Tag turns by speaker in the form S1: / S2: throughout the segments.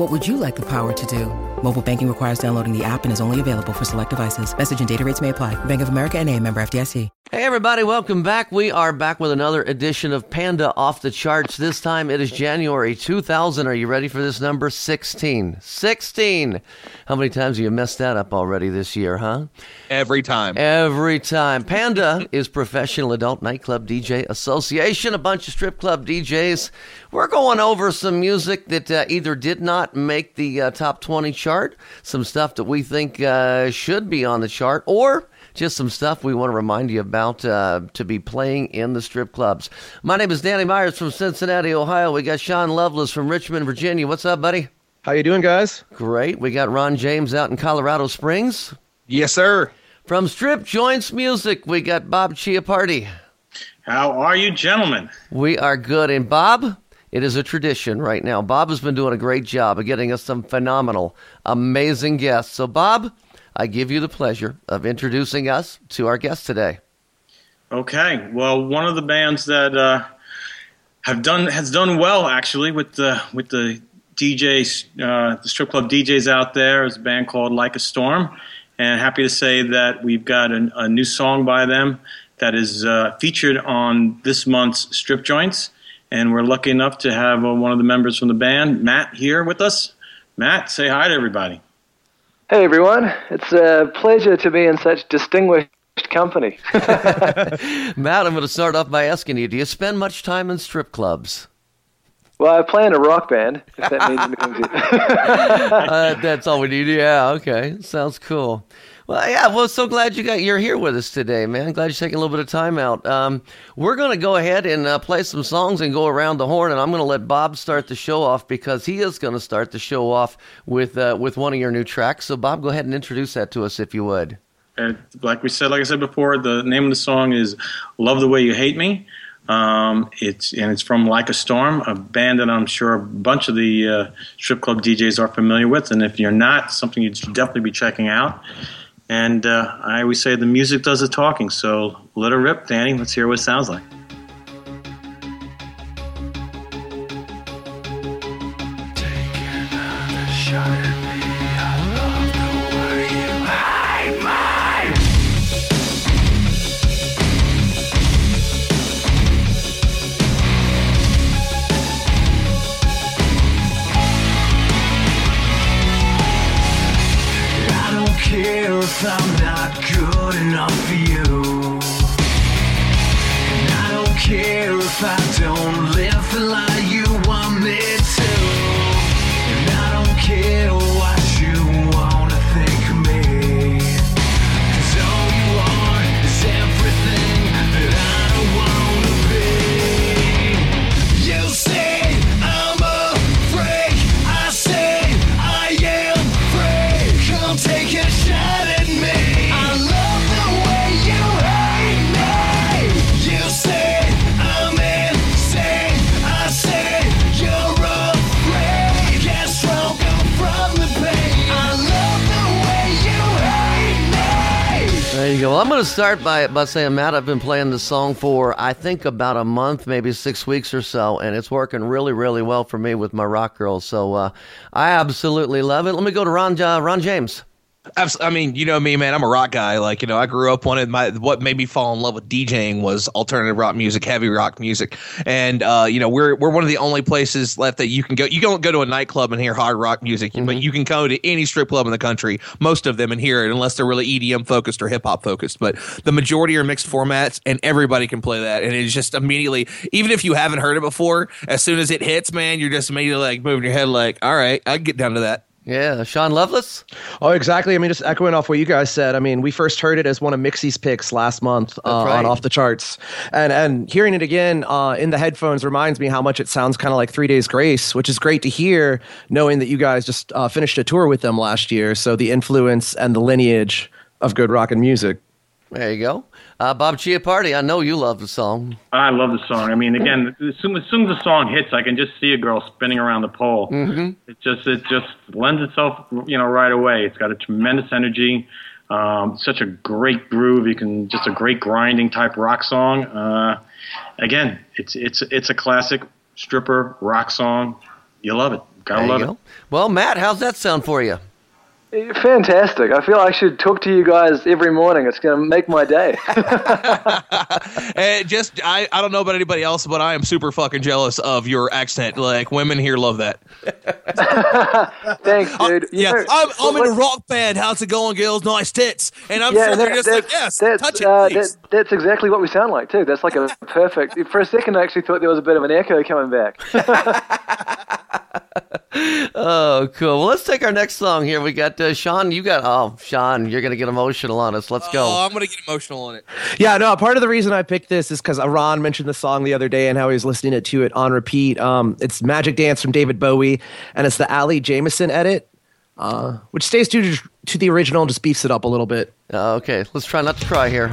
S1: What would you like the power to do? Mobile banking requires downloading the app and is only available for select devices. Message and data rates may apply. Bank of America and a member FDIC.
S2: Hey, everybody, welcome back. We are back with another edition of Panda Off the Charts. This time it is January 2000. Are you ready for this number? 16. 16. How many times have you messed that up already this year, huh?
S3: Every time.
S2: Every time. Panda is Professional Adult Nightclub DJ Association, a bunch of strip club DJs. We're going over some music that uh, either did not make the uh, top 20 chart, some stuff that we think uh, should be on the chart, or just some stuff we want to remind you about uh, to be playing in the strip clubs. My name is Danny Meyers from Cincinnati, Ohio. We got Sean Lovelace from Richmond, Virginia. What's up, buddy?
S3: How you doing, guys?
S2: Great. We got Ron James out in Colorado Springs.
S3: Yes, sir.
S2: From Strip Joints Music, we got Bob Chiappardi.
S4: How are you, gentlemen?
S2: We are good. And Bob, it is a tradition right now. Bob has been doing a great job of getting us some phenomenal, amazing guests. So, Bob, I give you the pleasure of introducing us to our guest today.
S4: Okay. Well, one of the bands that uh, have done has done well actually with the with the DJs, uh, the strip club DJs out there is a band called Like a Storm, and happy to say that we've got a, a new song by them that is uh, featured on this month's Strip Joints, and we're lucky enough to have uh, one of the members from the band, Matt, here with us. Matt, say hi to everybody.
S5: Hey everyone, it's a pleasure to be in such distinguished company.
S2: Matt, I'm going to start off by asking you: Do you spend much time in strip clubs?
S5: well, I play in a rock band, if that means anything to you.
S2: uh, that's all we need. Yeah, okay, sounds cool. Well, yeah, well, so glad you got you're here with us today, man. Glad you're taking a little bit of time out. Um, we're going to go ahead and uh, play some songs and go around the horn, and I'm going to let Bob start the show off because he is going to start the show off with uh, with one of your new tracks. So, Bob, go ahead and introduce that to us if you would.
S4: And like we said, like I said before, the name of the song is "Love the Way You Hate Me." Um, it's and it's from Like a Storm, a band that I'm sure a bunch of the uh, strip club DJs are familiar with, and if you're not, something you should definitely be checking out. And uh, I always say the music does the talking, so let her rip, Danny. Let's hear what it sounds like.
S6: If I'm not good enough for you. And I don't care if I don't live the life
S2: go. Well, I'm going to start by by saying, Matt, I've been playing this song for I think about a month, maybe six weeks or so, and it's working really, really well for me with my rock girls. So uh, I absolutely love it. Let me go to Ron uh, Ron James.
S7: I mean, you know me, man. I'm a rock guy. Like, you know, I grew up wanted my what made me fall in love with DJing was alternative rock music, heavy rock music, and uh, you know, we're we're one of the only places left that you can go. You don't go to a nightclub and hear hard rock music, but you can go to any strip club in the country, most of them, and hear it, unless they're really EDM focused or hip hop focused. But the majority are mixed formats, and everybody can play that, and it's just immediately, even if you haven't heard it before, as soon as it hits, man, you're just immediately like moving your head, like, all right, I can get down to that.
S2: Yeah, Sean Lovelace.
S3: Oh, exactly. I mean, just echoing off what you guys said. I mean, we first heard it as one of Mixie's picks last month uh,
S2: right.
S3: on Off the Charts, and and hearing it again uh, in the headphones reminds me how much it sounds kind of like Three Days Grace, which is great to hear, knowing that you guys just uh, finished a tour with them last year. So the influence and the lineage of good rock and music.
S2: There you go. Uh, Bob Chiappardi, I know you love the song.
S4: I love the song. I mean, again, as soon, as soon as the song hits, I can just see a girl spinning around the pole. Mm-hmm. It just it just lends itself, you know, right away. It's got a tremendous energy, um, such a great groove. You can just a great grinding type rock song. Uh, again, it's it's it's a classic stripper rock song. You love it. Gotta
S2: There
S4: love
S2: go.
S4: it.
S2: Well, Matt, how's that sound for you?
S5: Eh, fantastic. I feel I should talk to you guys every morning. It's going to make my day.
S7: And eh, just I, I don't know about anybody else, but I am super fucking jealous of your accent. Like women here love that.
S5: Thanks, uh, dude. You
S7: yeah,
S5: know,
S7: I'm, I'm in a rock band. How's it going, girls? Nice tits. And I'm
S5: Yeah,
S7: sitting there
S5: that-
S7: just
S5: that's,
S7: like, yes,
S5: that's,
S7: touch it,
S5: uh, that, that's exactly what we sound like too. That's like a perfect. For a second, I actually thought there was a bit of an echo coming back.
S2: Oh, cool. Well, let's take our next song here. We got uh, Sean. You got oh, Sean. You're gonna get emotional on us. Let's go.
S7: Oh, I'm gonna get emotional on it.
S3: Yeah, no. Part of the reason I picked this is because Ron mentioned the song the other day and how he was listening it to it on repeat. Um, it's "Magic Dance" from David Bowie, and it's the Ali Jameson edit, uh, which stays true to, to the original and just beefs it up a little bit.
S2: Uh, okay, let's try not to cry here.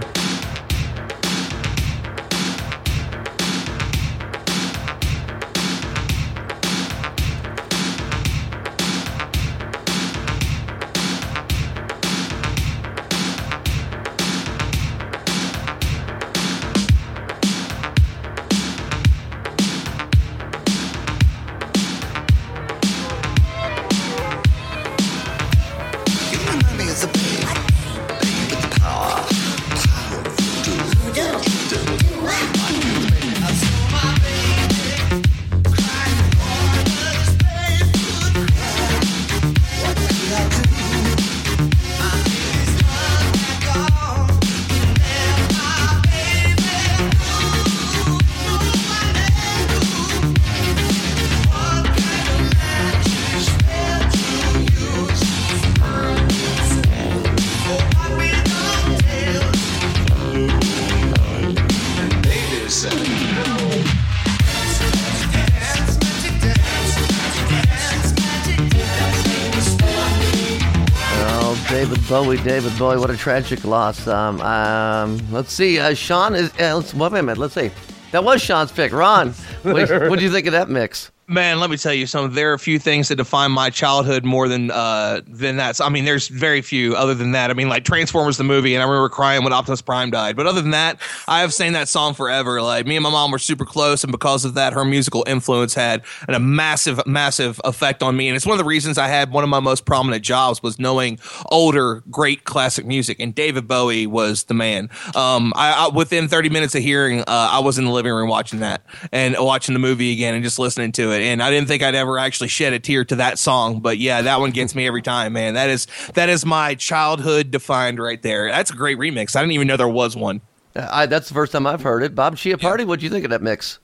S2: Bowie, David Bowie, what a tragic loss. Um, um, let's see, uh, Sean is. Uh, let's, wait a minute, let's see. That was Sean's pick. Ron, what do you think of that mix?
S7: Man, let me tell you something. There are a few things that define my childhood more than uh, than that. So, I mean, there's very few other than that. I mean, like Transformers the movie, and I remember crying when Optimus Prime died. But other than that, I have sang that song forever. Like me and my mom were super close, and because of that, her musical influence had an, a massive, massive effect on me. And it's one of the reasons I had one of my most prominent jobs was knowing older, great classic music. And David Bowie was the man. Um, I, I within 30 minutes of hearing, uh, I was in the living room watching that and watching the movie again and just listening to it. And I didn't think I'd ever actually shed a tear to that song, but yeah, that one gets me every time, man. That is that is my childhood defined right there. That's a great remix. I didn't even know there was one.
S2: Uh, I, that's the first time I've heard it. Bob Chiappardi, what do you think of that mix?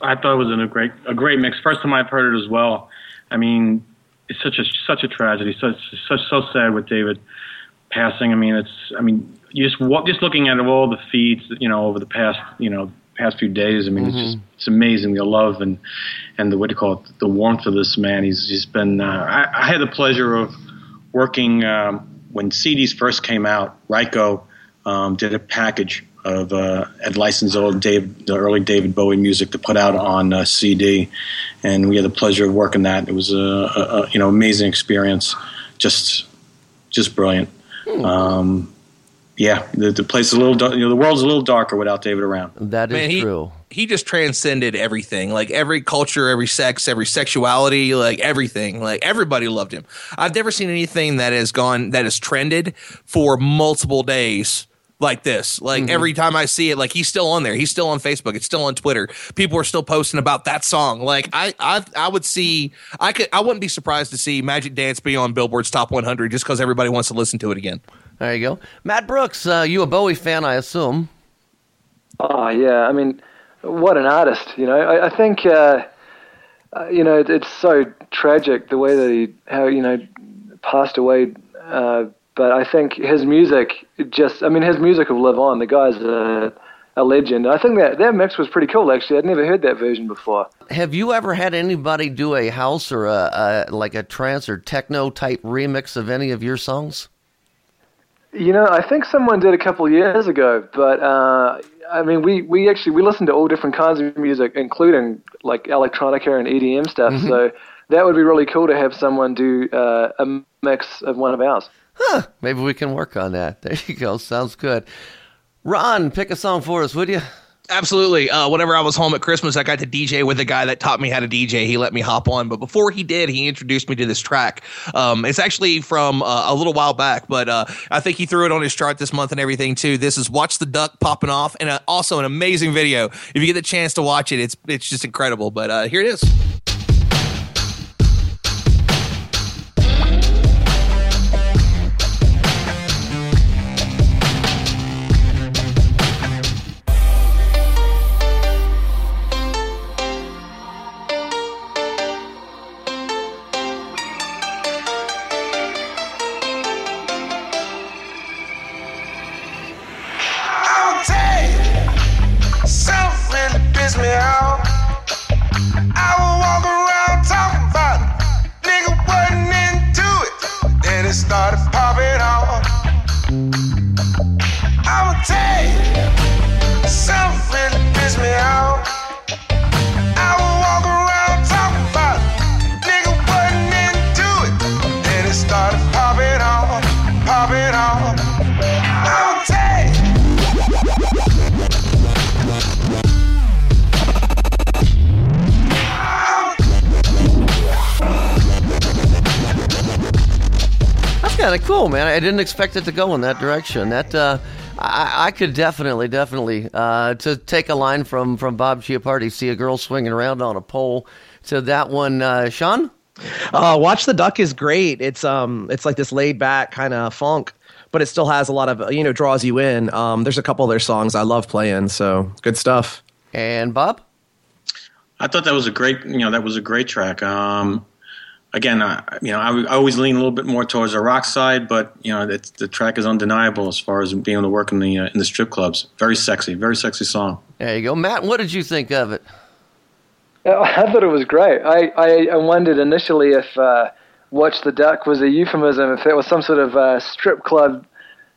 S4: I thought it was a great a great mix. First time I've heard it as well. I mean, it's such a such a tragedy. Such such so sad with David passing. I mean, it's I mean, you just wa- just looking at all the feeds, you know, over the past you know past few days. I mean, it's just it's amazing the love and and the what do you call it the warmth of this man. He's just been. Uh, I, I had the pleasure of working um, when CDs first came out. Ryko um, did a package of uh, had licensed old Dave, the early David Bowie music to put out on uh, CD, and we had the pleasure of working that. It was a, a, a you know amazing experience, just just brilliant. Um, yeah, the, the place is a little, dar- you know, the world's a little darker without David around.
S2: That is
S7: Man, he,
S2: true.
S7: he just transcended everything. Like every culture every sex every sexuality like everything. Like everybody loved him. I've never seen anything that has gone that has trended for multiple days like this. Like mm-hmm. every time i see it like he's still on there. He's still on facebook. It's still on twitter. People are still posting about that song. Like i i, I would see i could i wouldn't be surprised to see magic dance be on billboard's top 100 just because everybody wants to listen to it again
S2: There you go. Matt Brooks, uh, you a Bowie fan, I assume.
S5: Oh yeah, I mean, what an artist! You know, I, I think uh, uh, you know it, it's so tragic the way that he how you know passed away. Uh, but I think his music just, I mean, his music will live on. The guy's a, a legend. I think that that mix was pretty cool. Actually, I'd never heard that version before.
S2: Have you ever had anybody do a house or a, a like a trance or techno type remix of any of your songs?
S5: You know, I think someone did a couple of years ago, but uh, I mean, we, we actually we listen to all different kinds of music, including like electronica and EDM stuff. So that would be really cool to have someone do uh, a mix of one of ours.
S2: Huh, maybe we can work on that. There you go. Sounds good. Ron, pick a song for us, would you?
S7: Absolutely. Uh, whenever I was home at Christmas, I got to DJ with the guy that taught me how to DJ. He let me hop on, but before he did, he introduced me to this track. Um, it's actually from uh, a little while back, but uh, I think he threw it on his chart this month and everything too. This is "Watch the Duck" popping off, and uh, also an amazing video. If you get the chance to watch it, it's it's just incredible. But uh, here it is.
S2: That's kind of cool, man. I didn't expect it to go in that direction. That uh, I, I could definitely, definitely uh, to take a line from from Bob Chiappardi, see a girl swinging around on a pole. To that one, uh, Sean.
S3: Uh, Watch the Duck is great. It's um, it's like this laid back kind of funk, but it still has a lot of you know draws you in. Um, there's a couple of their songs I love playing, so good stuff.
S2: And Bob.
S4: I thought that was a great, you know, that was a great track. Um, again, I, you know, I, I always lean a little bit more towards the rock side, but you know, it's, the track is undeniable as far as being able to work in the uh, in the strip clubs. Very sexy, very sexy song.
S2: There you go, Matt. What did you think of it?
S5: Uh, I thought it was great. I, I, I wondered initially if uh, "Watch the Duck" was a euphemism, if it was some sort of uh, strip club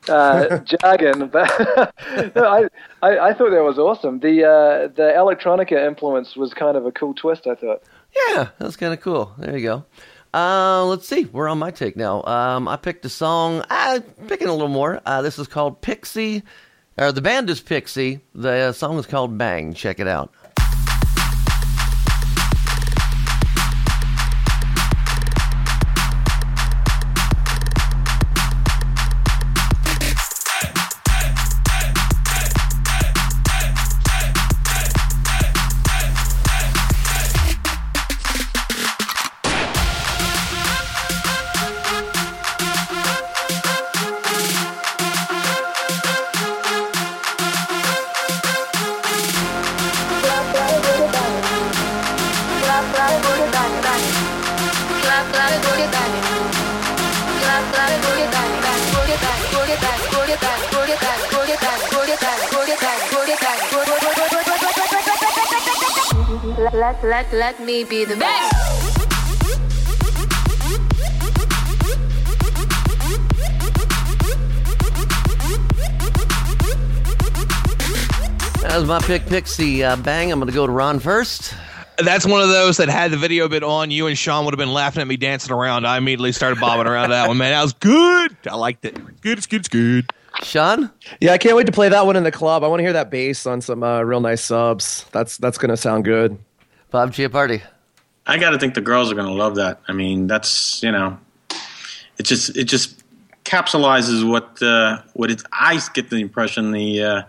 S5: uh, jargon. But no, I, I I thought that was awesome. The uh, the electronica influence was kind of a cool twist. I thought.
S2: Yeah, that's kind of cool. There you go. Uh, let's see. We're on my take now. Um, I picked a song. I'm picking a little more. Uh, this is called Pixie. Or the band is Pixie. The song is called Bang. Check it out.
S8: Let, let, let me be the best.
S2: That was my pick, Pixie. Uh, bang. I'm going to go to Ron first.
S7: That's one of those that had the video been on, you and Sean would have been laughing at me dancing around. I immediately started bobbing around that one, man. That was good. I liked it. Good, it's good, it's good.
S2: Sean?
S3: Yeah, I can't wait to play that one in the club. I want to hear that bass on some uh, real nice subs. That's that's gonna sound good.
S2: Bob Chiappardi.
S4: I got to think the girls are going to love that. I mean, that's you know, it just it just capsulizes what uh, what it. I get the impression the uh,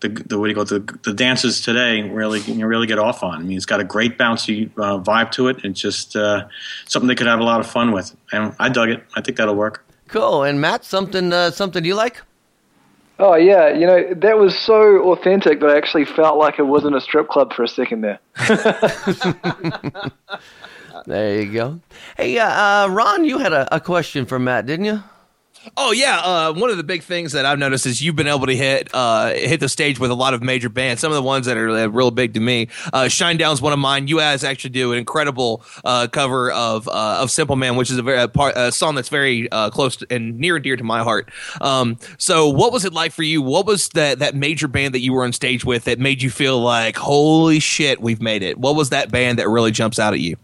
S4: the the what do you call it, the the dancers today really you really get off on. I mean, it's got a great bouncy uh, vibe to it. And it's just uh, something they could have a lot of fun with, and I dug it. I think that'll work.
S2: Cool. And Matt, something uh, something you like?
S5: Oh yeah, you know that was so authentic that I actually felt like it was in a strip club for a second there.
S2: There you go. Hey, uh, uh, Ron, you had a, a question for Matt, didn't you?
S7: Oh yeah, uh, one of the big things that I've noticed is you've been able to hit uh, hit the stage with a lot of major bands. Some of the ones that are uh, real big to me. Uh, Shinedown's one of mine. You guys actually do an incredible uh, cover of uh, of Simple Man, which is a very a part, a song that's very uh, close to, and near and dear to my heart. Um, so, what was it like for you? What was that that major band that you were on stage with that made you feel like, holy shit, we've made it? What was that band that really jumps out at you?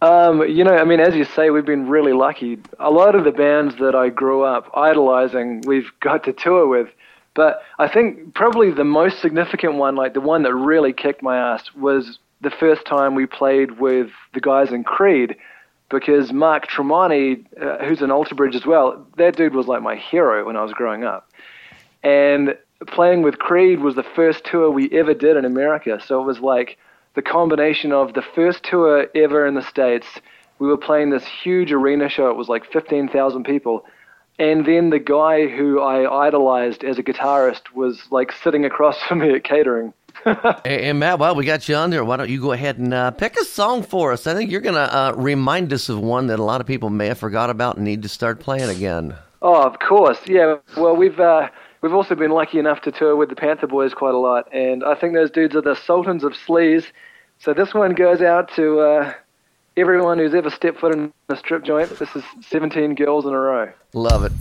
S5: Um, you know, I mean, as you say, we've been really lucky. A lot of the bands that I grew up idolizing, we've got to tour with. But I think probably the most significant one, like the one that really kicked my ass, was the first time we played with the guys in Creed. Because Mark Tremonti, uh, who's an Alter Bridge as well, that dude was like my hero when I was growing up. And playing with Creed was the first tour we ever did in America. So it was like the combination of the first tour ever in the States. We were playing this huge arena show. It was like 15,000 people. And then the guy who I idolized as a guitarist was like sitting across from me at catering.
S2: And Matt, while we got you on there, why don't you go ahead and uh, pick a song for us? I think you're going to uh, remind us of one that a lot of people may have forgot about and need to start playing again.
S5: Oh, of course. Yeah. Well, we've uh, we've also been lucky enough to tour with the Panther Boys quite a lot, and I think those dudes are the sultans of sleaze. So this one goes out to uh, everyone who's ever stepped foot in a strip joint. This is 17 girls in a row.
S2: Love it.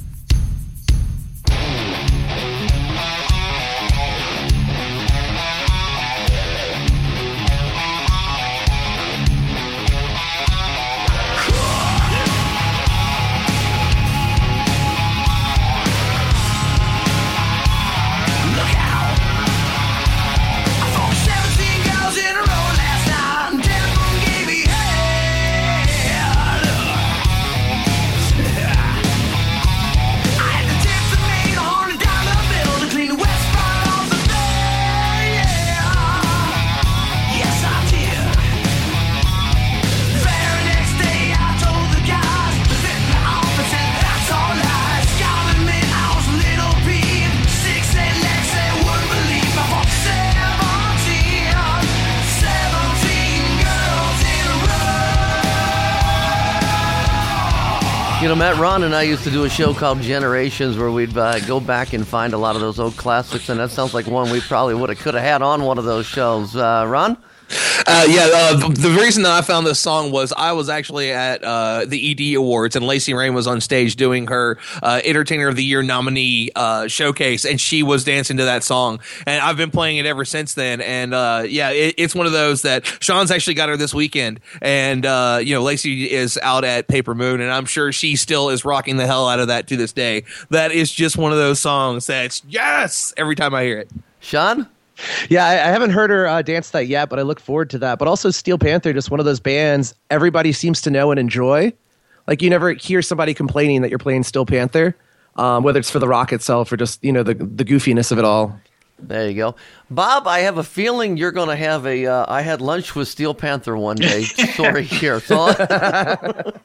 S2: Matt, Ron, and I used to do a show called Generations where we'd uh, go back and find a lot of those old classics, and that sounds like one we probably would have could have had on one of those shows. Uh, Ron?
S7: Uh, yeah, uh, the, reason that I found this song was I was actually at uh, the ED Awards and Lacey Rain was on stage doing her uh, Entertainer of the Year nominee uh, showcase, and she was dancing to that song. And I've been playing it ever since then. And uh, yeah, it, it's one of those that Sean's actually got her this weekend, and you know Lacey is out at Paper Moon, and I'm sure she still is rocking the hell out of that to this day. That is just one of those songs that's yes every time I hear it.
S2: Sean?
S3: Yeah, I, I haven't heard her uh, dance that yet, but I look forward to that. But also, Steel Panther, just one of those bands everybody seems to know and enjoy. Like you never hear somebody complaining that you're playing Steel Panther, um, whether it's for the rock itself or just you know the the goofiness of it all.
S2: There you go. Bob, I have a feeling you're going to have a. Uh, I had lunch with Steel Panther one day. Sorry, here. So,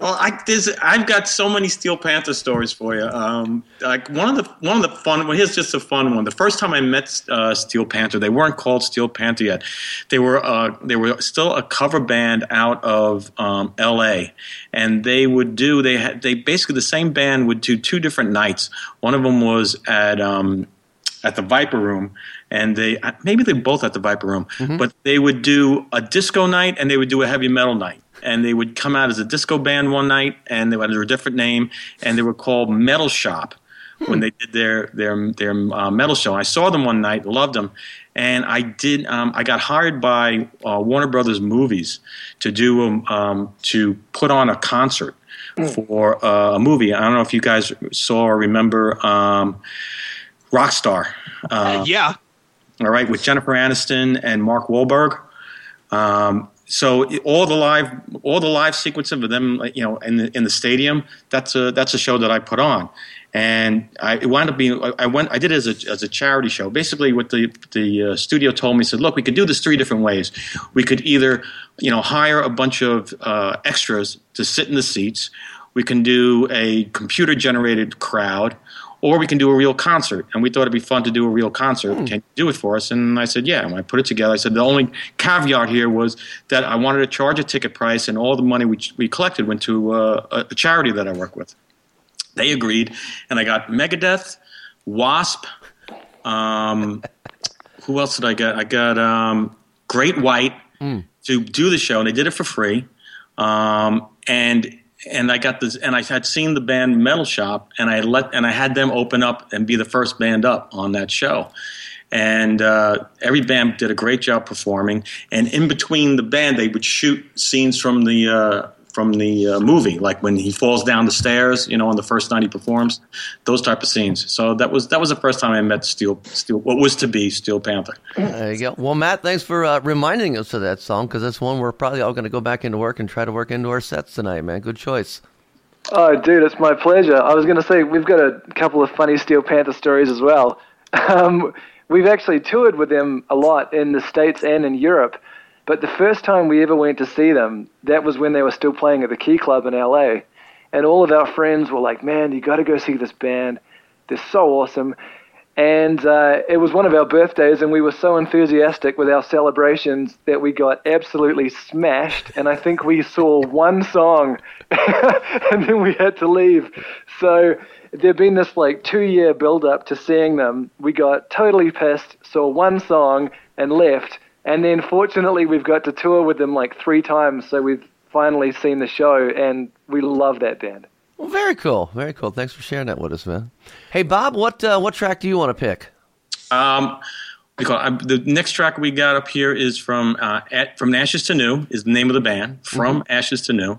S4: Well, I there's, I've got so many Steel Panther stories for you. Um, like one of the one of the fun. Well, here's just a fun one. The first time I met uh, Steel Panther, they weren't called Steel Panther yet. They were uh, they were still a cover band out of um, L.A. and they would do they had they basically the same band would do two different nights. One of them was at um, at the Viper Room, and they maybe they both at the Viper Room, but they would do a disco night and they would do a heavy metal night. And they would come out as a disco band one night, and they were under a different name, and they were called Metal Shop when they did their their their uh, metal show. I saw them one night, loved them, and I did. Um, I got hired by uh, Warner Brothers Movies to do um, um, to put on a concert for uh, a movie. I don't know if you guys saw or remember. Um, Rockstar. Uh,
S7: yeah.
S4: all right, with Jennifer Aniston and Mark Wahlberg. Um, so all the live, all the live sequence of them, you know, in the in the stadium. That's a that's a show that I put on, and I it wound up being. I- I went. I did it as a as a charity show. Basically, what the the uh, studio told me said, look, we could do this three different ways. We could either, you know, hire a bunch of uh, extras to sit in the seats. We can do a computer generated crowd or we can do a real concert. And we thought it'd be fun to do a real concert. Can you do it for us? And I said, yeah. And I put it together, I said, the only caveat here was that I wanted to charge a ticket price, and all the money we, we collected went to uh, a, a charity that I work with. They agreed, and I got Megadeth, Wasp. Um, who else did I get? I got um, Great White to do the show, and they did it for free. Um, and and I got this, and I had seen the band Metal Shop, and I let and I had them open up and be the first band up on that show. And uh, every band did a great job performing. And in between the band, they would shoot scenes from the uh, from the uh, movie, like when he falls down the stairs, you know, on the first night he performs, those type of scenes. So that was that was the first time I met Steel Steel, what was to be Steel Panther.
S2: There you go. Well, Matt, thanks for uh, reminding us of that song because that's one we're probably all going to go back into work and try to work into our sets tonight, man. Good choice.
S5: Oh, dude, it's my pleasure. I was going to say we've got a couple of funny Steel Panther stories as well. Um, we've actually toured with them a lot in the states and in Europe. But the first time we ever went to see them, that was when they were still playing at the Key Club in LA. And all of our friends were like, "Man, you got to go see this band. They're so awesome." And uh, it was one of our birthdays, and we were so enthusiastic with our celebrations that we got absolutely smashed. And I think we saw one song, and then we had to leave. So there'd been this like two-year build-up to seeing them. We got totally pissed, saw one song, and left. And then fortunately, we've got to tour with them like three times, so we've finally seen the show, and we love that band.
S2: Well, very cool. Very cool. Thanks for sharing that with us, man. Hey, Bob, what uh, what track do you want to pick?
S4: Um, because I, the next track we got up here is from uh, at, from Ashes to New is the name of the band. From Ashes to New,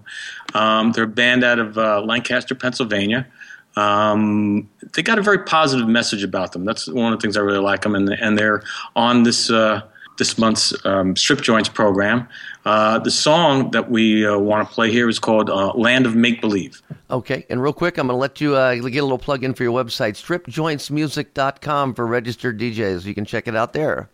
S4: um, they're a band out of uh, Lancaster, Pennsylvania. Um, they got a very positive message about them. That's one of the things I really like them, and and they're on this uh, this month's um, Strip Joints program. Uh, the song that we uh, want to play here is called uh, "Land of Make Believe."
S2: Okay, and real quick, I'm going to let you uh, get a little plug in for your website, stripjointsmusic.com for registered DJs. You can check it out there.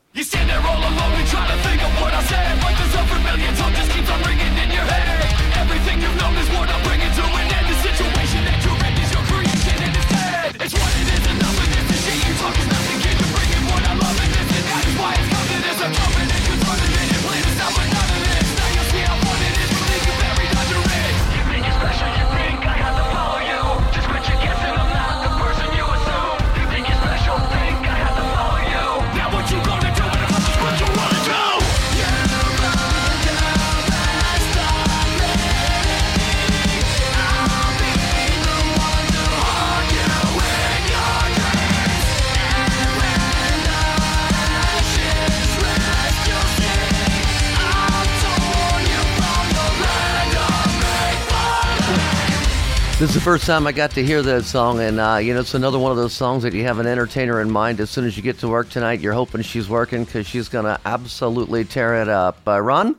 S6: The
S2: first time I got to hear that song, and uh, you know it's another one of those songs that you have an entertainer in mind. As soon as you get to work tonight, you're hoping she's working because she's gonna absolutely tear it up. Uh, Ron,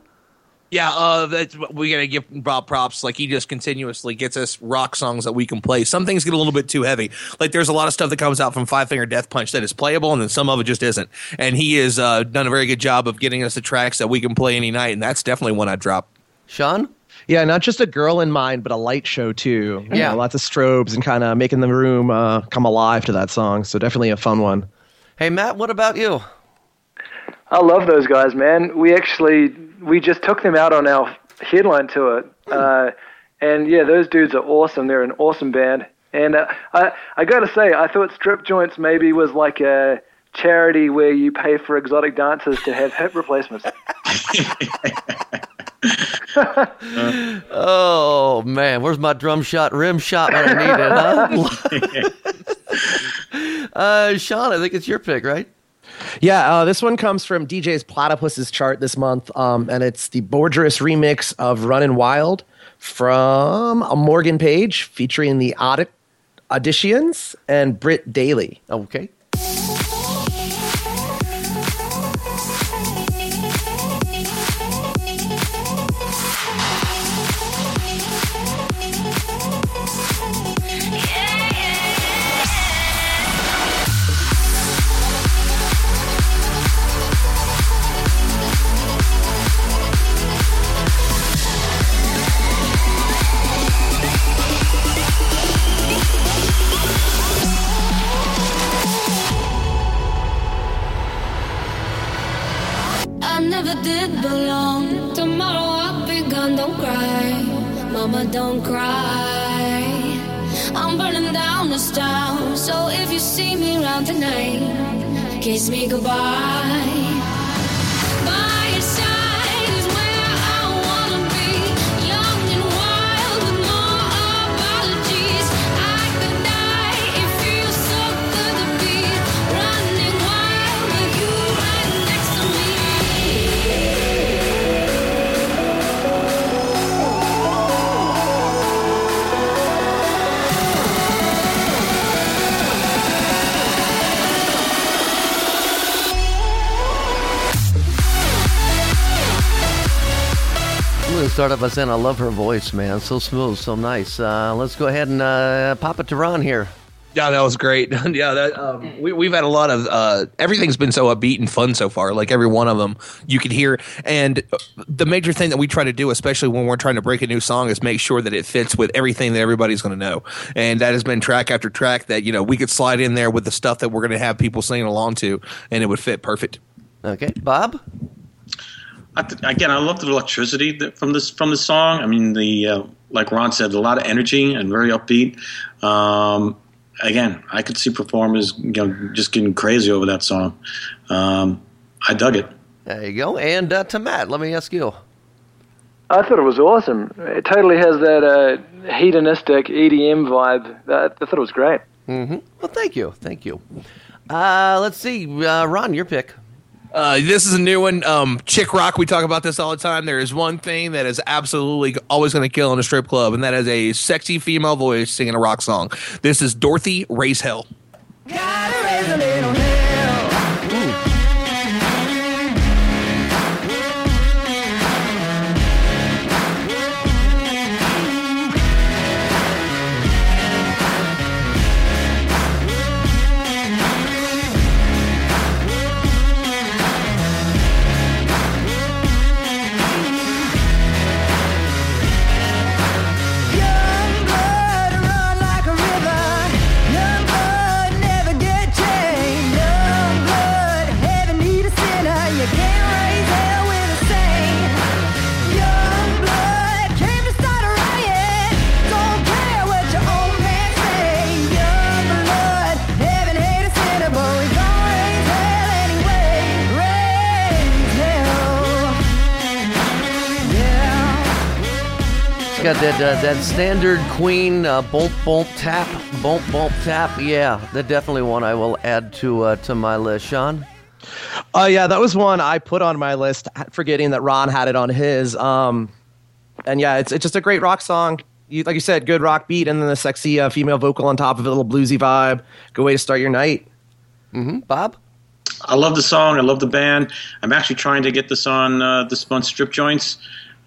S7: Yeah, uh, that's what we gotta give Bob props. Like he just continuously gets us rock songs that we can play. Some things get a little bit too heavy. Like there's a lot of stuff that comes out from Five Finger Death Punch that is playable, and then some of it just isn't. And he has uh, done a very good job of getting us the tracks that we can play any night, and that's definitely one I drop.
S2: Sean.
S3: Yeah, not just a girl in mind, but a light show too. You
S2: Yeah.
S3: know, lots of strobes and kind of making the room uh, come alive to that song. So definitely a fun one.
S2: Hey, Matt, what about you?
S5: I love those guys, man. We actually we just took them out on our headline tour, uh, and yeah, those dudes are awesome. They're an awesome band, and uh, I I gotta say, I thought Strip Joints maybe was like a charity where you pay for exotic dancers to have hip replacements.
S2: Oh man, where's my drum shot, rim shot when I need it? Huh? uh, Sean, I think it's your pick, right?
S3: Yeah, uh, this one comes from DJ's Platypus's chart this month, um, and it's the Borgeous remix of Runnin' Wild from a Morgan Page featuring the Audit Auditions and Britt Daly.
S2: Okay.
S9: Never did belong. Tomorrow I'll be gone, don't cry. Mama, don't cry. I'm burning down this town. So if you see me around tonight, kiss me goodbye.
S2: Start off by saying I love her voice, man. So smooth, so nice. Uh, let's go ahead and uh, pop it to Ron here.
S7: Yeah, that was great. yeah, that um, we, we've had a lot of uh, everything's been so upbeat and fun so far. Like every one of them, you can hear. And uh, the major thing that we try to do, especially when we're trying to break a new song, is make sure that it fits with everything that everybody's going to know. And that has been track after track that you know we could slide in there with the stuff that we're going to have people singing along to, and it would fit perfect.
S2: Okay, Bob.
S4: I th- again, I love the electricity that, from this from the song. I mean, the uh, like Ron said, a lot of energy and very upbeat. Um, again, I could see performers you know just getting crazy over that song. Um, I dug it.
S2: There you go. And uh, to Matt, let me ask you.
S5: I thought it was awesome. It totally has that uh, hedonistic EDM vibe. That, I thought it was great.
S2: Mm-hmm. Well, thank you, thank you. Uh, let's see, uh, Ron, your pick.
S7: Uh, this is a new one. Um, Chick Rock, we talk about this all the time. There is one thing that is absolutely always going to kill in a strip club, and that is a sexy female voice singing a rock song. This is Dorothy Raise Hell.
S2: Got that uh, that standard Queen uh, bolt bolt tap, bolt bolt tap. Yeah, that definitely one I will add to uh, to my list. Sean.
S3: Oh yeah, that was one I put on my list, forgetting that Ron had it on his. Um, and yeah, it's it's just a great rock song. You, like you said, good rock beat, and then the sexy uh, female vocal on top of it, a little bluesy vibe. Good way to start your night.
S2: Mm-hmm. Bob.
S4: I love the song. I love the band. I'm actually trying to get this on uh, this month's strip joints.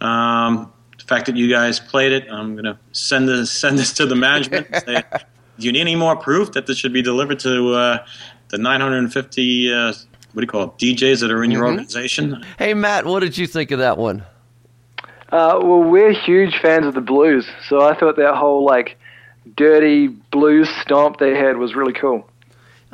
S4: Um, the fact that you guys played it, I'm gonna send this send this to the management. and say, Do you need any more proof that this should be delivered to uh, the 950 uh, what do you call it, DJs that are in your
S2: Mhm.
S4: organization?
S2: Hey Matt, what did you think of that one?
S5: Uh, well, we're huge fans of the blues, so I thought that whole like dirty blues stomp they had was really cool.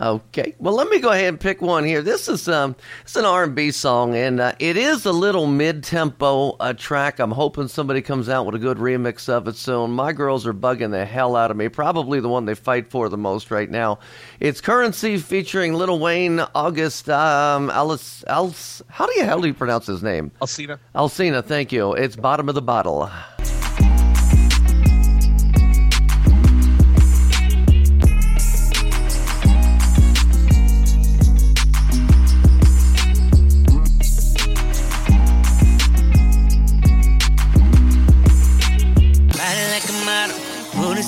S2: Okay, well let me go ahead and pick one here. This is um, it's an R and B song, and uh, it is a little mid-tempo uh, track. I'm hoping somebody comes out with a good remix of it soon. My girls are bugging the hell out of me. Probably the one they fight for the most right now. It's Currency featuring Lil Wayne, August, um, Alice, Alice. How do you how do you pronounce his name?
S7: Alsina.
S2: Alsina, thank you. It's bottom of the bottle.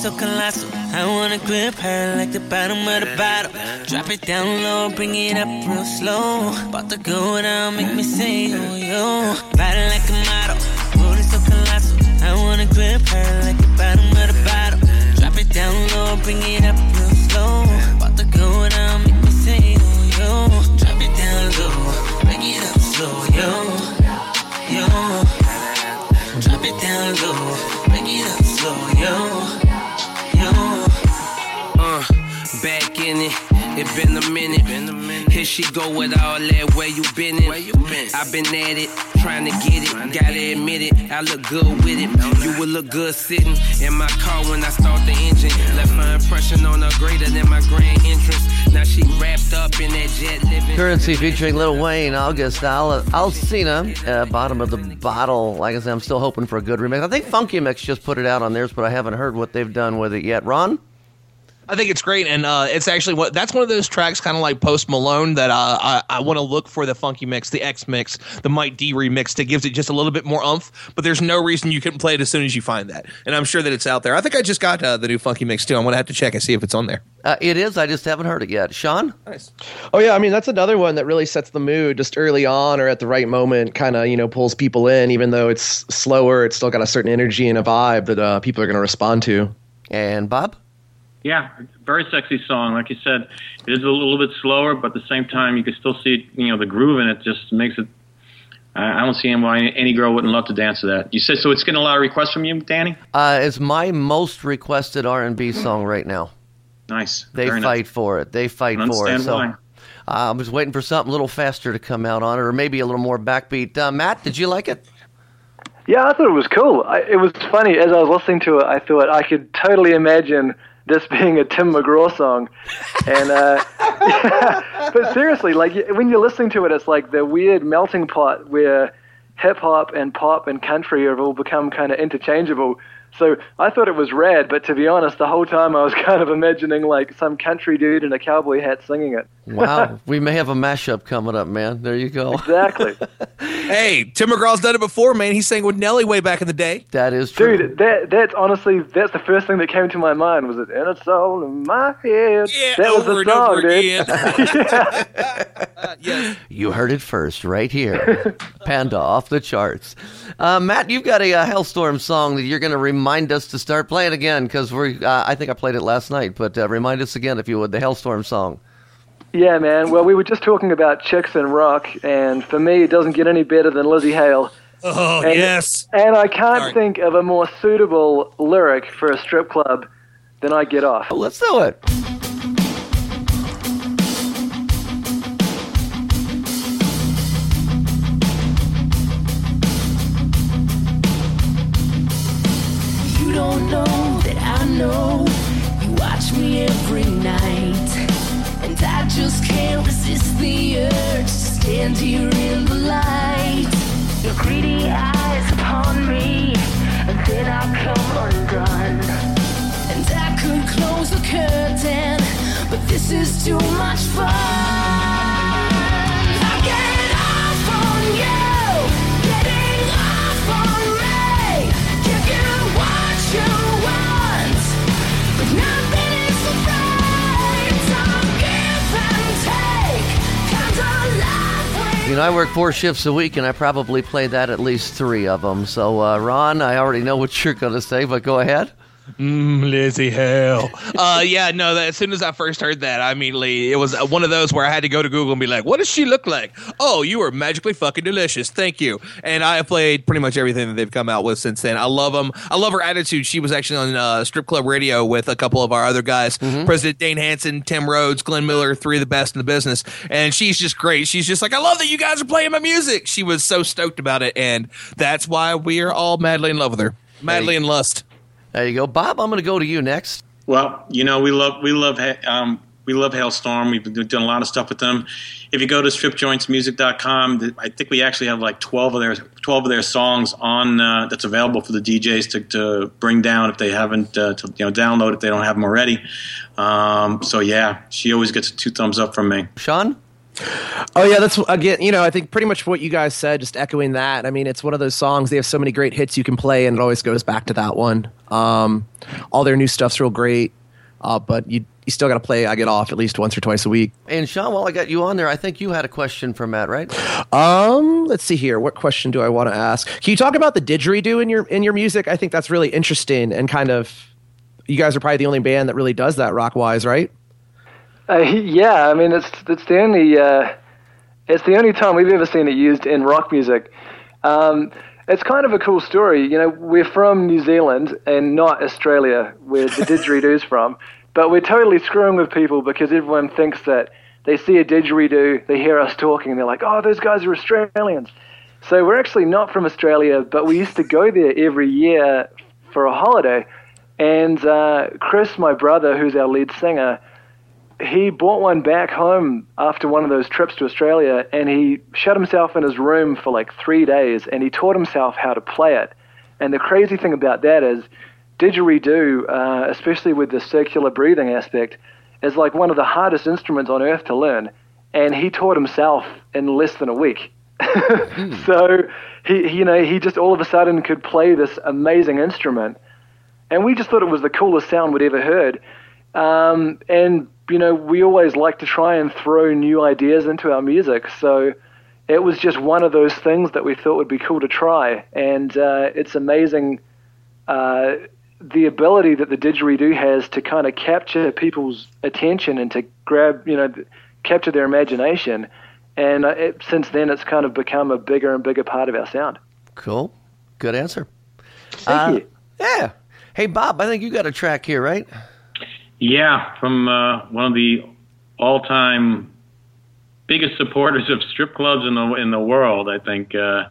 S10: So colossal. I wanna grip her like the bottom of the bottle. Drop it down low, bring it up real slow. About to go down, make me say yo yo. Body like a model, booty so colossal. I wanna grip her like the bottom of the bottle. Drop it down low, bring it up real slow. About to go down, make me say yo yo. Drop it down low, bring it up slow yo yo. Drop it down low, bring it up slow, yo,
S11: in it. It been a minute. Here she go with all that. Where you been in? I've been at it, trying to get it. Gotta admit it, I look good with it. You would look good sitting in my car when I start the engine. Left my impression on her greater than my grand entrance. Now she wrapped up in that jet living.
S2: Currency featuring Lil Wayne, August Al- Alsina, uh, bottom of the bottle. Like I said, I'm still hoping for a good remix. I think Funky Mix just put it out on theirs, but I haven't heard what they've done with it yet. Ron?
S7: I think it's great, and uh, it's actually what that's one of those tracks, kind of like Post Malone, that uh, I, I want to look for the funky mix, the X mix, the Mike D remix that gives it just a little bit more umph. But there's no reason you couldn't play it as soon as you find that, and I'm sure that it's out there. I think I just got uh, the new funky mix too. I'm gonna have to check and see if it's on there.
S2: Uh, it is. I just haven't heard it yet. Sean?
S7: Nice.
S3: Oh yeah, I mean that's another one that really sets the mood just early on or at the right moment. Kind of you know pulls people in, even though it's slower. It's still got a certain energy and a vibe that uh, people are going to respond to.
S2: And Bob?
S4: Yeah, very sexy song. Like you said, it is a little bit slower, but at the same time, you can still see you know the groove in it. Just makes it. I I don't see why any girl wouldn't love to dance to that. You said so. It's getting a lot of requests from you, Danny.
S2: Uh, it's my most requested R&B song right now.
S4: Nice.
S2: They
S4: Very
S2: fight
S4: nice.
S2: for it. They fight
S4: I
S2: for it.
S4: understand
S2: So
S4: why.
S2: uh, I was waiting for something a little faster to come out on it, or maybe a little more backbeat. Uh, Matt, did you like it?
S5: Yeah, I thought it was cool. I, it was funny as I was listening to it. I thought I could totally imagine this being a Tim McGraw song, and uh, but seriously, like when you're listening to it, it's like the weird melting pot where hip hop and pop and country have all become kind of interchangeable. So I thought it was rad, but to be honest, the whole time I was kind of imagining like some country dude in a cowboy hat singing it.
S2: Wow, we may have a mashup coming up, man. There you go.
S5: Exactly.
S7: Hey, Tim McGraw's done it before, man. He sang with Nelly way back in the day.
S2: That is
S7: true.
S5: Dude, that that's honestly that's the first thing that came to my mind was it and it's all in my head.
S7: Yeah,
S5: that was the
S7: and over
S5: song, dude.
S2: You heard it first, right here. Panda off the charts. Uh, Matt, you've got a, uh Halestorm song that you're going to remind us to start playing again because we. Uh, I think I played it last night, but uh, remind us again if you would. The Halestorm song.
S5: Yeah, man. Well, we were just talking about chicks and rock, and for me, it doesn't get any better than Lzzy Hale.
S7: Oh
S5: And-
S7: yes.
S5: And I can't
S7: Sorry.
S5: think of a more suitable lyric for a strip club than I Get Off.
S2: Oh, let's do it.
S9: Kind of life we
S2: You know, I work four shifts a week, and I probably play that at least three of them. So, uh, Ron, I already know what you're going to say, but go ahead.
S7: Mm, Lzzy Hale. uh, yeah, no. That, as soon as I first heard that, I immediately it was one of those where I had to go to Google and be like, "What does she look like?" Oh, you are magically fucking delicious. Thank you. And I have played pretty much everything that they've come out with since then. I love them. I love her attitude. She was actually on uh, Strip Club Radio with a couple of our other guys, President Dane Hanson, Tim Rhodes, Glenn Miller, three of the best in the business. And she's just great. She's just like, I love that you guys are playing my music. She was so stoked about it, and that's why we are all madly in love with her. Madly in lust.
S2: There you go. Bob, I'm going to go to you next.
S4: Well, you know, we love we love um, we love Halestorm. We've been doing a lot of stuff with them. If you go to stripjointsmusic.com, I think we actually have like twelve of their twelve of their songs on uh, that's available for the DJs to, to bring down if they haven't uh, to you know download if they don't have them already. Um, so yeah, she always gets two thumbs up from me.
S2: Sean.
S3: Oh yeah, that's again. You know, I think pretty much what you guys said. Just echoing that. I mean, it's one of those songs. They have so many great hits you can play, and it always goes back to that one. Um, all their new stuff's real great, uh, but you you still got to play. I get off at least once or twice a week.
S2: And Sean, while I got you on there, I think you had a question for Matt, right?
S3: Um, let's see here. What question do I want to ask? Can you talk about the didgeridoo in your in your music? I think that's really interesting and kind of. You guys are probably the only band that really does that rock wise, right?
S5: Uh, yeah, I mean it's it's the only uh, it's the only time we've ever seen it used in rock music. Um, it's kind of a cool story. You know, we're from New Zealand and not Australia, where the didgeridoo's from. but we're totally screwing with people because everyone thinks that they see a didgeridoo, they hear us talking, and they're like, oh, those guys are Australians. So we're actually not from Australia, but we used to go there every year for a holiday. And uh, Chris, my brother, who's our lead singer, he brought one back home after one of those trips to Australia, and he shut himself in his room for like three days, and he taught himself how to play it. And the crazy thing about that is, didgeridoo, uh, especially with the circular breathing aspect, is like one of the hardest instruments on earth to learn. And he taught himself in less than a week. so he, he, you know, he just all of a sudden could play this amazing instrument, and we just thought it was the coolest sound we'd ever heard. Um, and you know, we always like to try and throw new ideas into our music, so it was just one of those things that we thought would be cool to try. And uh, it's amazing uh, the ability that the didgeridoo has to kind of capture people's attention and to grab, you know, capture their imagination. And uh, it, since then, it's kind of become a bigger and bigger part of our sound.
S2: Cool. Good answer.
S5: Thank you.
S2: Yeah. Hey, Bob, I think you got a track here, right?
S4: Yeah, from uh, one of the all-time biggest supporters of strip clubs in the in the world. I think. Uh,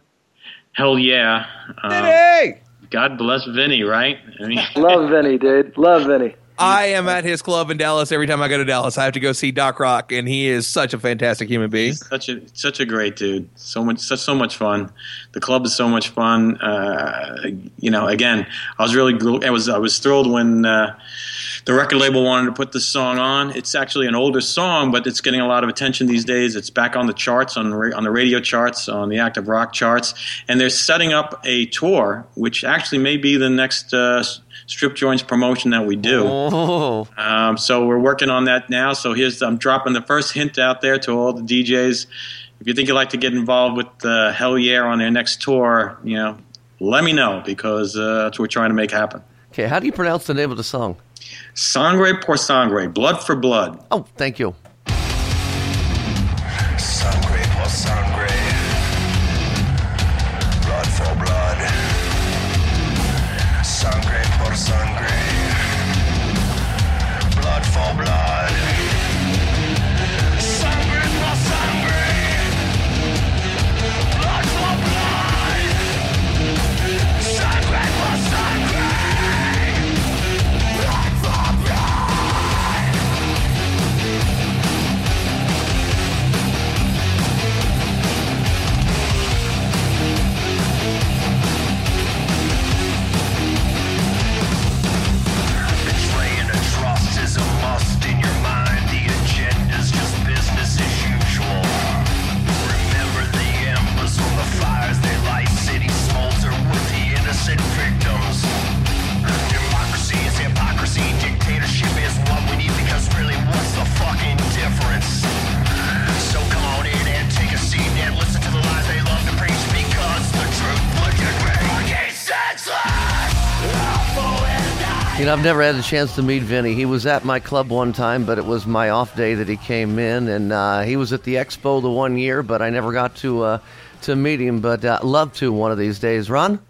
S4: hell yeah. Uh, God bless Vinnie, right? I mean,
S5: Love Vinnie, dude. Love Vinnie.
S7: I am at his club in Dallas every time I go to Dallas. I have to go see Doc Rock, and he is such a fantastic human being.
S4: such a such a great dude. So much such so much fun. The club is so much fun. Uh, you know, again, I was really I was I was thrilled when uh, the record label wanted to put this song on. It's actually an older song, but it's getting a lot of attention these days. It's back on the charts on ra- on the radio charts, on the active rock charts, and they're setting up a tour, which actually may be the next. Uh, Strip joints promotion that we do.
S2: Oh.
S4: Um, so we're working on that now. So here's I'm dropping the first hint out there to all the DJs. If you think you'd like to get involved with uh, Hell Yeah on their next tour, you know, let me know because uh, that's what we're trying to make happen.
S2: Okay, how do you pronounce the name of the song?
S4: Sangre por sangre, blood for blood.
S2: Oh, thank you. I've never had a chance to meet Vinnie. He was at my club one time, but it was my off day that he came in, and uh, he was at the expo the one year, but I never got to uh, to meet him. But uh, love to one of these days. Ron.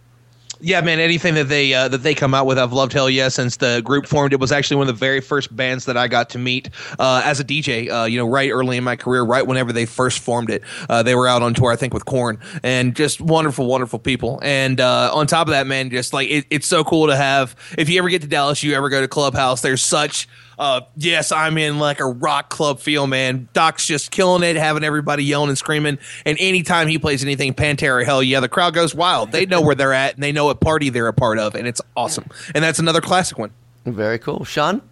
S7: Yeah, man. Anything that they uh, that they come out with, I've loved Hell Yeah since the group formed. It was actually one of the very first bands that I got to meet uh, as a DJ. Uh, you know, right early in my career, right whenever they first formed it, uh, they were out on tour, I think, with Korn, and just wonderful, wonderful people. And uh, on top of that, man, just like it, it's so cool to have. If you ever get to Dallas, you ever go to Clubhouse, there's such uh, yes, I'm in like a rock club feel, man. Doc's just killing it, having everybody yelling and screaming. And anytime he plays anything Pantera, hell yeah, the crowd goes wild. They know where they're at and they know what party they're a part of, and it's awesome. And that's another classic one.
S2: Very cool, Sean.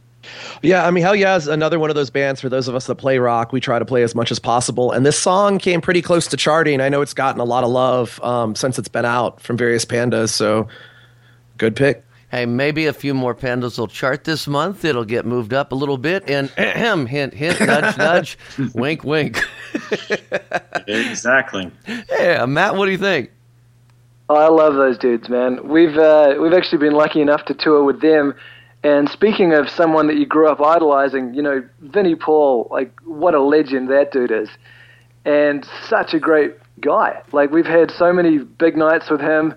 S3: Yeah, I mean, Hell Yeah is another one of those bands for those of us that play rock. We try to play as much as possible. And this song came pretty close to charting. I know it's gotten a lot of love um, since it's been out from various pandas. So good pick.
S2: Hey, maybe a few more pandas will chart this month. It'll get moved up a little bit. And ahem, hint, hint, nudge, nudge, wink, wink.
S4: exactly.
S2: Yeah, Matt, what do you think?
S5: Oh, I love those dudes, man. We've uh, we've actually been lucky enough to tour with them. And speaking of someone that you grew up idolizing, you know, Vinnie Paul, like what a legend that dude is, and such a great guy. Like we've had so many big nights with him.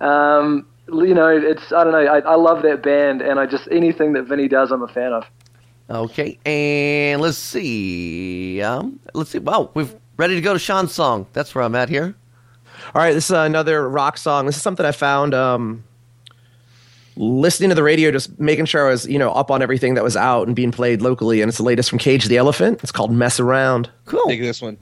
S5: Um, you know, it's I don't know. I, I love that band, and I just anything that Vinnie does, I'm a fan of.
S2: Okay, and let's see. Um, let's see. Well, we've ready to go to Sean's song. That's where I'm at here.
S3: All right, this is another rock song. This is something I found um, listening to the radio, just making sure I was, you know, up on everything that was out and being played locally. And it's the latest from Cage the Elephant. It's called Mess Around.
S2: Cool.
S7: Dig this one.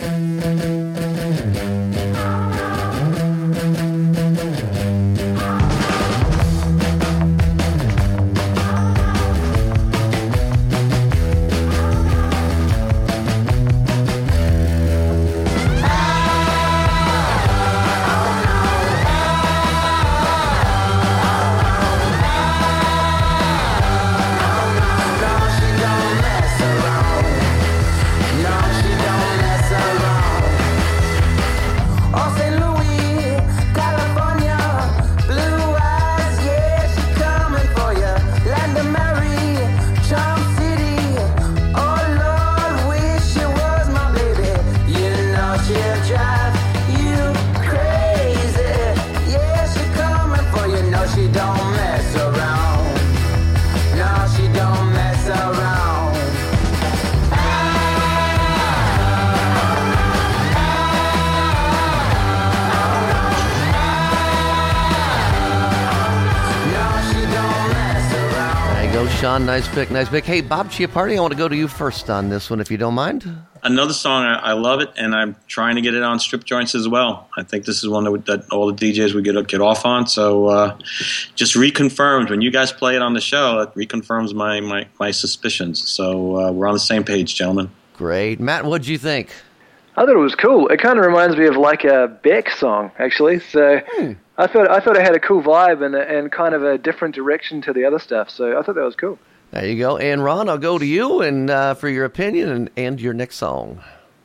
S2: Sean. Nice pick. Nice pick. Hey, Bob Chiappardi, I want to go to you first on this one, if you don't mind.
S4: Another song, I, I love it, and I'm trying to get it on strip joints as well. I think this is one that, that all the DJs would get get off on. So, uh, just reconfirmed when you guys play it on the show. It reconfirms my my, my suspicions. So uh, we're on the same page, gentlemen.
S2: Great, Matt. What'd you think?
S5: I thought it was cool. It kind of reminds me of like a Beck song, actually. So I thought I thought it had a cool vibe and and kind of a different direction to the other stuff. So I thought that was cool.
S2: There you go. And Ron, I'll go to you and uh, for your opinion and, and your next song.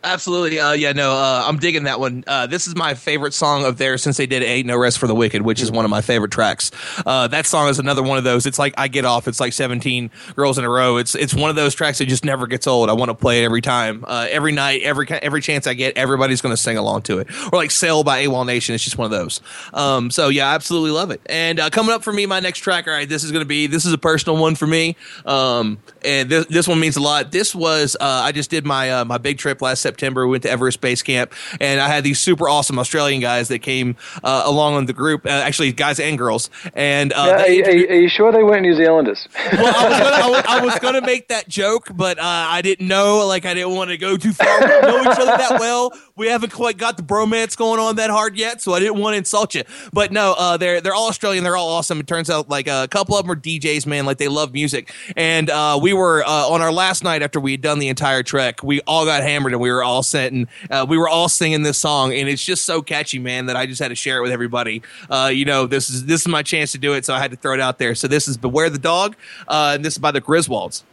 S7: Absolutely. Uh, yeah, no, uh, I'm digging that one. Uh, this is my favorite song of theirs since they did Ain't No Rest for the Wicked, which is one of my favorite tracks. Uh, that song is another one of those. It's like I get off. It's like 17 girls in a row. It's it's one of those tracks that just never gets old. I want to play it every time, uh, every night, every every chance I get. Everybody's going to sing along to it. Or like Sail by AWOLNATION. It's just one of those. Um, so yeah, I absolutely love it. And uh, coming up for me, my next track. All right, this is going to be this is a personal one for me. Um, and this this one means a lot. This was I just did my my big trip last September. We went to Everest Base Camp, and I had these super awesome Australian guys that came uh, along on the group. Uh, actually, guys and girls. And uh,
S5: Yeah,
S7: they
S5: are, are, are you sure they weren't New Zealanders?
S7: well, I was, gonna, I, was, I was gonna make that joke, but uh, I didn't know. Like, I didn't want to go too far. We don't know each other that well. We haven't quite got the bromance going on that hard yet, so I didn't want to insult you. But no, uh, they're they're all Australian. They're all awesome. It turns out like a couple of them are DJs, man. Like they love music. And uh, we were uh, on our last night after we had done the entire trek. We all got hammered and we were all sitting. Uh, we were all singing this song, and it's just so catchy, man, that I just had to share it with everybody. Uh, you know, this is this is my chance to do it, so I had to throw it out there. So this is "Beware the Dog," uh, and this is by the Griswolds.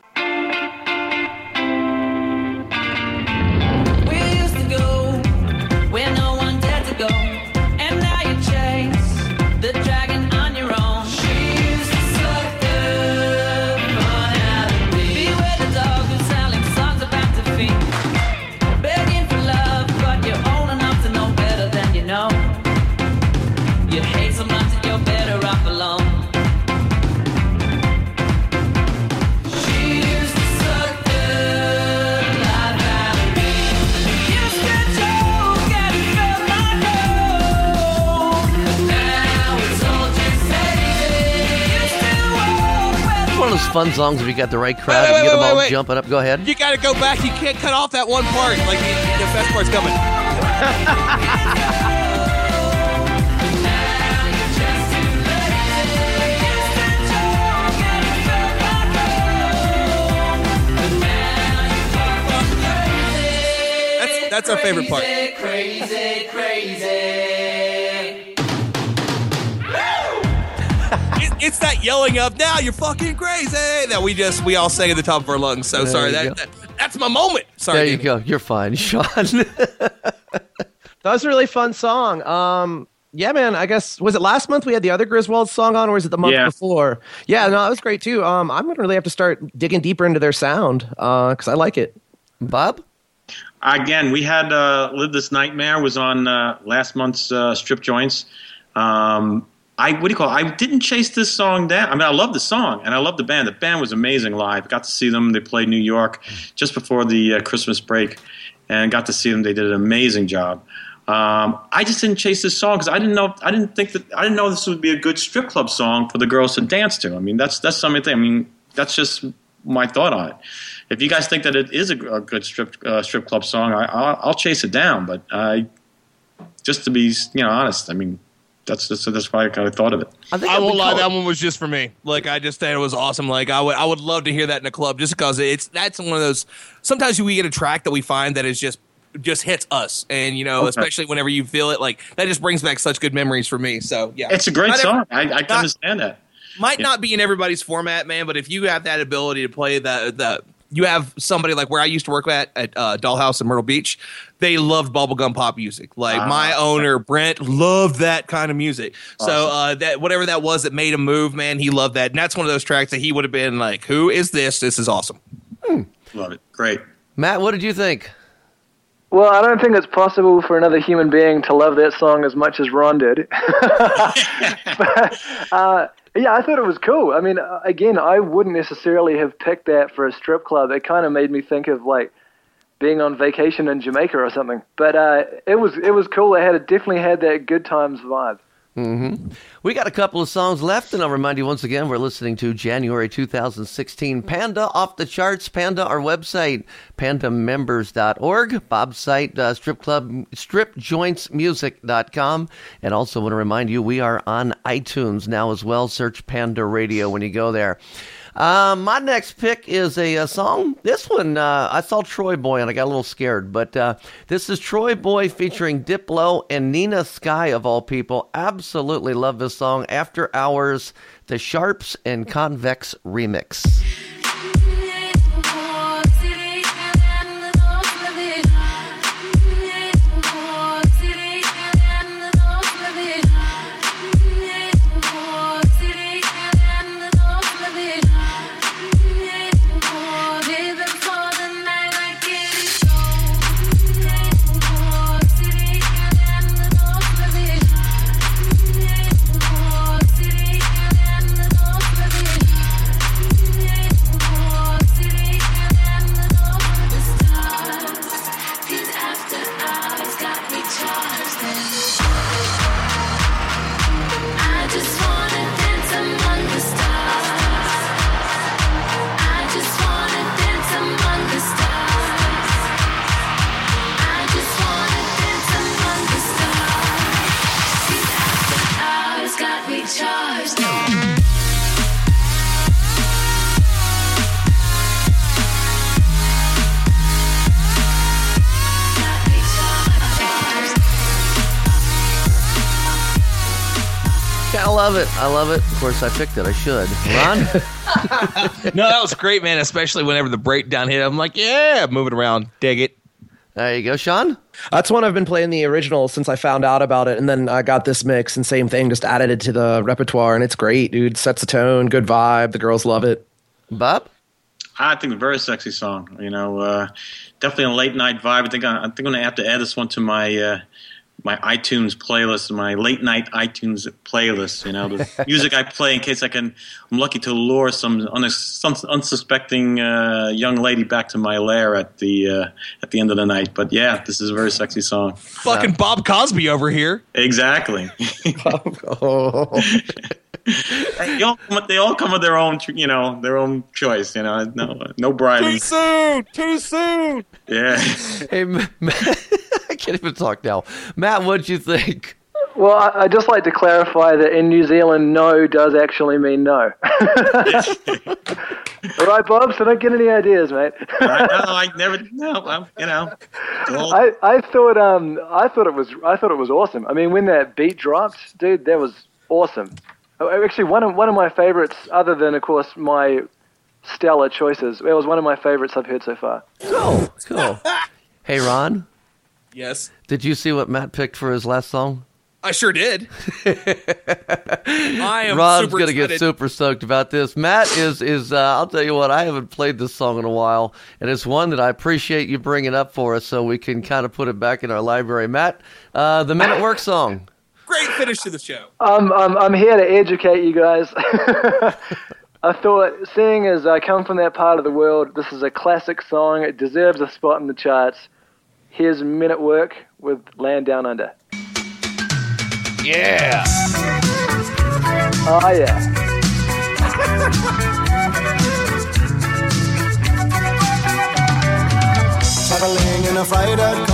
S6: Fun songs
S2: if you got the right crowd
S7: Wait,
S2: and
S7: wait,
S2: get them
S7: wait,
S2: all
S7: wait.
S2: jumping up. Go ahead.
S7: You got to go back. You can't cut off that one part. Like the, the best part's coming. That's that's our favorite part.
S6: Crazy, crazy.
S7: It, it's that yelling of "Now you're fucking crazy" that we just we all sang at the top of our lungs. So
S2: There
S7: sorry. That, that that's my moment. Sorry.
S2: there you
S7: Danny.
S2: go. You're fine, Sean.
S3: That was a really fun song. Um, yeah, man. I guess was it last month we had the other Griswold song on, or was it the month
S4: Yeah.
S3: before? Yeah, no, that was great too. Um, I'm gonna really have to start digging deeper into their sound because I like it.
S2: Bob?
S4: Again, we had uh, Live This Nightmare was on uh, last month's uh, strip joints. Um, I what do you call? It? I didn't chase this song down. I mean, I love the song and I love the band. The band was amazing live. Got to see them. They played New York just before the uh, Christmas break, and got to see them. They did an amazing job. Um, I just didn't chase this song because I didn't know. I didn't think that. I didn't know this would be a good strip club song for the girls to dance to. I mean, that's that's something. I mean, that's just my thought on it. If you guys think that it is a, a good strip uh, strip club song, I, I'll, I'll chase it down. But I, just to be you know honest, I mean, that's that's, that's why I kind of thought of it.
S7: I, won't lie, that one was just for me. Like I just thought it was awesome. Like I would I would love to hear that in a club just because it's that's one of those. Sometimes we get a track that we find that is just just hits us, and you know,
S4: Okay.
S7: especially whenever you feel it, like that just brings back such good memories for me. So yeah,
S4: It's a great
S7: Not
S4: song.
S7: every-
S4: I, I can
S7: not-
S4: understand that.
S7: might not be in everybody's format, man, but if you have that ability to play the the you have somebody like where I used to work at at uh, Dollhouse in Myrtle Beach, they loved bubblegum pop music. Like
S4: Ah.
S7: my owner Brent loved that kind of music. So uh, that whatever that was that made him move, man, he loved that. And that's one of those tracks that he would have been like, "Who is this? This is awesome."
S4: Love it. Great.
S2: Matt, what did you think?
S5: Well, I don't think it's possible for another human being to love that song as much as Ron did. but, uh, yeah, I thought it was cool. I mean, uh, again, I wouldn't necessarily have picked that for a strip club. It kind of made me think of like being on vacation in Jamaica or something. But uh, it was it was cool. It had it definitely had that good times vibe.
S2: Hmm We got a couple of songs left, and I'll remind you once again we're listening to January 2016 Panda off the charts. Panda, our website, pandamembers.org. Bob's site, uh, strip club, stripjointsmusic.com. And also want to remind you we are on iTunes now as well. Search Panda Radio when you go there. Uh, my next pick is a, a song. This one, uh, I saw TroyBoi and I got a little scared, but uh, this is TroyBoi featuring Diplo and Nina Sky, of all people. Absolutely love this song. After Hours, the Sharps and Convex remix. Love it. I love it. Of course, I picked it. I should. Ron?
S7: no, that was great, man. Especially whenever the breakdown hit, I'm like, yeah, moving around, dig it.
S2: There you go, Sean.
S3: That's one I've been playing the original since I found out about it, and then I got this mix and same thing, just added it to the repertoire, and it's great, dude. Sets the tone, good vibe. The girls love it.
S2: Bob,
S4: I think a very sexy song. You know, uh, definitely a late night vibe. I think I, I think I'm gonna have to add this one to my uh, my iTunes playlist, my late night iTunes playlist. You know, the music I play in case I can. I'm lucky to lure some, unex- some unsuspecting uh, young lady back to my lair at the uh, at the end of the night. But yeah, this is a very sexy song.
S7: Fucking Bob Cosby over here.
S4: Exactly.
S3: oh.
S4: they all come with, they all come with their own, you know, their own choice. You know, no no bribing.
S7: Too soon. Too soon.
S4: Yeah.
S2: hey, Matt, I can't even talk now. Matt, what'd you think?
S5: Well, I, I'd just like to clarify that in New Zealand, no does actually mean no. All right, Bob, so don't get any ideas, mate.
S4: I know. I never. No. I'm, you know.
S5: I, I thought um I thought it was I thought it was awesome. I mean, when that beat dropped, dude, that was awesome. Oh, Actually, one of one of my favorites, other than of course my stellar choices, it was one of my favorites I've heard so far.
S2: Cool, cool. hey, Ron,
S7: Yes,
S2: did you see what Matt picked for his last song?
S7: I sure did. I am
S2: Ron's
S7: super
S2: gonna get super stoked about this. Matt is is uh, I'll tell you what I haven't played this song in a while, and it's one that I appreciate you bringing up for us so we can kind of put it back in our library. Matt, uh, the Men at Work song.
S7: Great finish to the show.
S5: I'm, I'm, I'm here to educate you guys. I thought, seeing as I come from that part of the world, this is a classic song. It deserves a spot in the charts. Here's Men at Work with Land Down Under.
S2: Yeah.
S5: Oh, yeah.
S12: Traveling in a freighter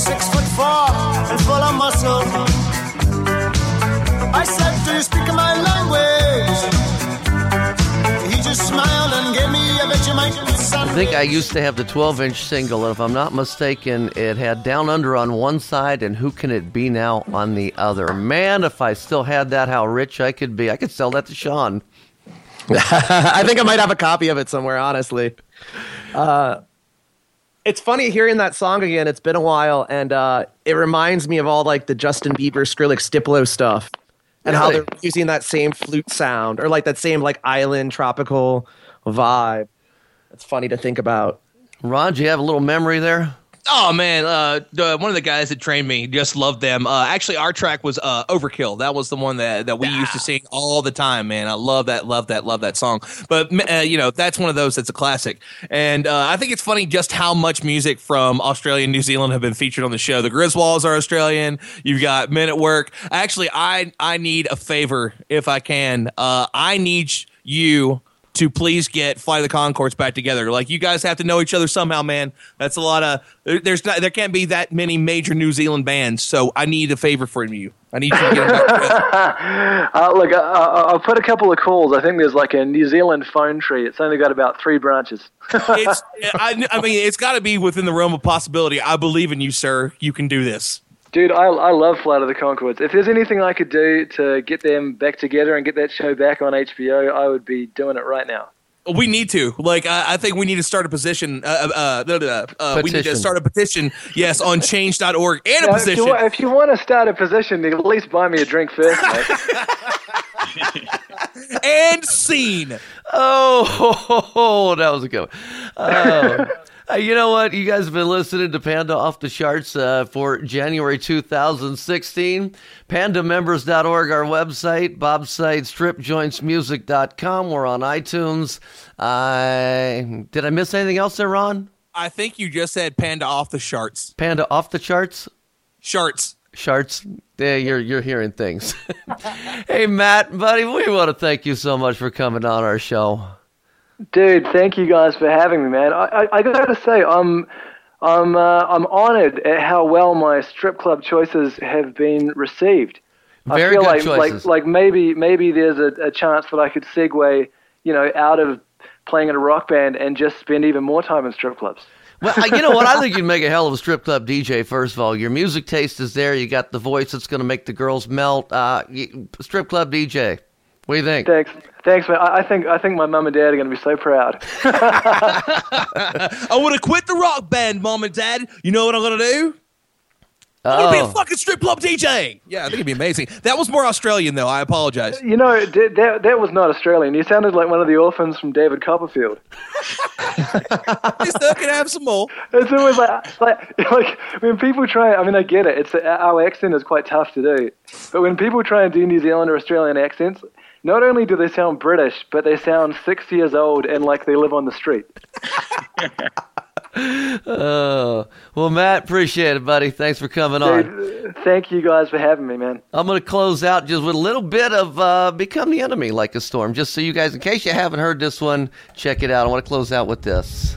S12: six foot four and full of muscle. I said, Do you speak my language? He just smiled and gave me a Vegemite
S2: I think I used to have the 12 inch single, and if I'm not mistaken, it had Down Under on one side and Who Can It Be Now on the other. Man, if I still had that, how rich I could be. I could sell that to Sean.
S3: I think I might have a copy of it somewhere, honestly. Uh, it's funny hearing that song again. It's been a while, and uh, it reminds me of all like the Justin Bieber, Skrillex, Diplo stuff, and how they're using that same flute sound or like that same like island tropical vibe. It's funny to think about.
S2: Ron, do you have a little memory there?
S7: Oh man, uh, the, one of the guys that trained me just loved them. Uh, actually, our track was uh, "Overkill." That was the one that, that we used to sing all the time. Man, I love that, love that, love that song. But uh, you know, that's one of those that's a classic. And uh, I think it's funny just how much music from Australia and New Zealand have been featured on the show. The Griswolds are Australian. You've got Men at Work. Actually, I I need a favor if I can. Uh, I need you to please get Fly the Conchords back together. Like you guys have to know each other somehow, man. That's a lot of there's not there can't be that many major New Zealand bands. So I need a favor from you. I need you to get them back
S5: uh, look, I, I, I'll put a couple of calls. I think there's like a New Zealand phone tree. It's only got about three branches.
S7: It's I, I mean it's got to be within the realm of possibility. I believe in you, sir. You can do this.
S5: Dude, I, I love Flight of the Conchords. If there's anything I could do to get them back together and get that show back on HBO, I would be doing it right now.
S7: We need to. Like, I, I think we need to start a position. Uh, uh, uh, uh, uh, we need to start a petition. Yes, on change.org and a
S5: Now, if, you
S7: position.
S5: if you want to start a position, at least buy me a drink first, mate.
S7: and scene.
S2: Oh, that was a good one. Oh. Uh, you know what? You guys have been listening to Panda Off the Charts uh, for January 2016. PandaMembers.org, our website. Bob's site, stripjointsmusic.com. We're on iTunes. Uh, did I miss anything else there, Ron?
S7: I think you just said panda off the charts.
S2: Panda Off the Charts?
S7: Charts.
S2: Charts. Yeah, you're, you're hearing things. hey, Matt, buddy, we want to thank you so much for coming on our show.
S5: Dude, thank you guys for having me, man. I, I, I gotta say, I'm, I'm, uh, I'm honored at how well my strip club choices have been received.
S2: Very
S5: I feel
S2: good
S5: like,
S2: choices.
S5: like, like maybe, maybe there's a, a chance that I could segue, you know, out of playing in a rock band and just spend even more time in strip clubs.
S2: Well, you know what? I think you'd make a hell of a strip club DJ. First of all, your music taste is there. You got the voice that's going to make the girls melt. Uh, strip club DJ. What do you think?
S5: Thanks, thanks, man. I, I think, I think my mum and dad are gonna be so proud.
S7: I want to quit the rock band, mom and dad. You know what I'm gonna do? I'm gonna be a
S2: Oh.
S7: fucking strip club DJ. Yeah, I think it'd be amazing. That was more Australian, though. I apologize.
S5: You know, that that was not Australian. You sounded like one of the orphans from David Copperfield.
S7: Just uh, can I have some more.
S5: It's always like, like, like when people try. I mean, I get it. It's our accent is quite tough to do, but when people try and do New Zealand or Australian accents, not only do they sound British, but they sound six years old and like they live on the street.
S2: Oh, well, Matt, appreciate it, buddy. Thanks for coming on.
S5: Thank you guys for having me, man.
S2: I'm going to close out just with a little bit of uh, Become the Enemy Like a Storm, just so you guys, in case you haven't heard this one, check it out. I want to close out with this.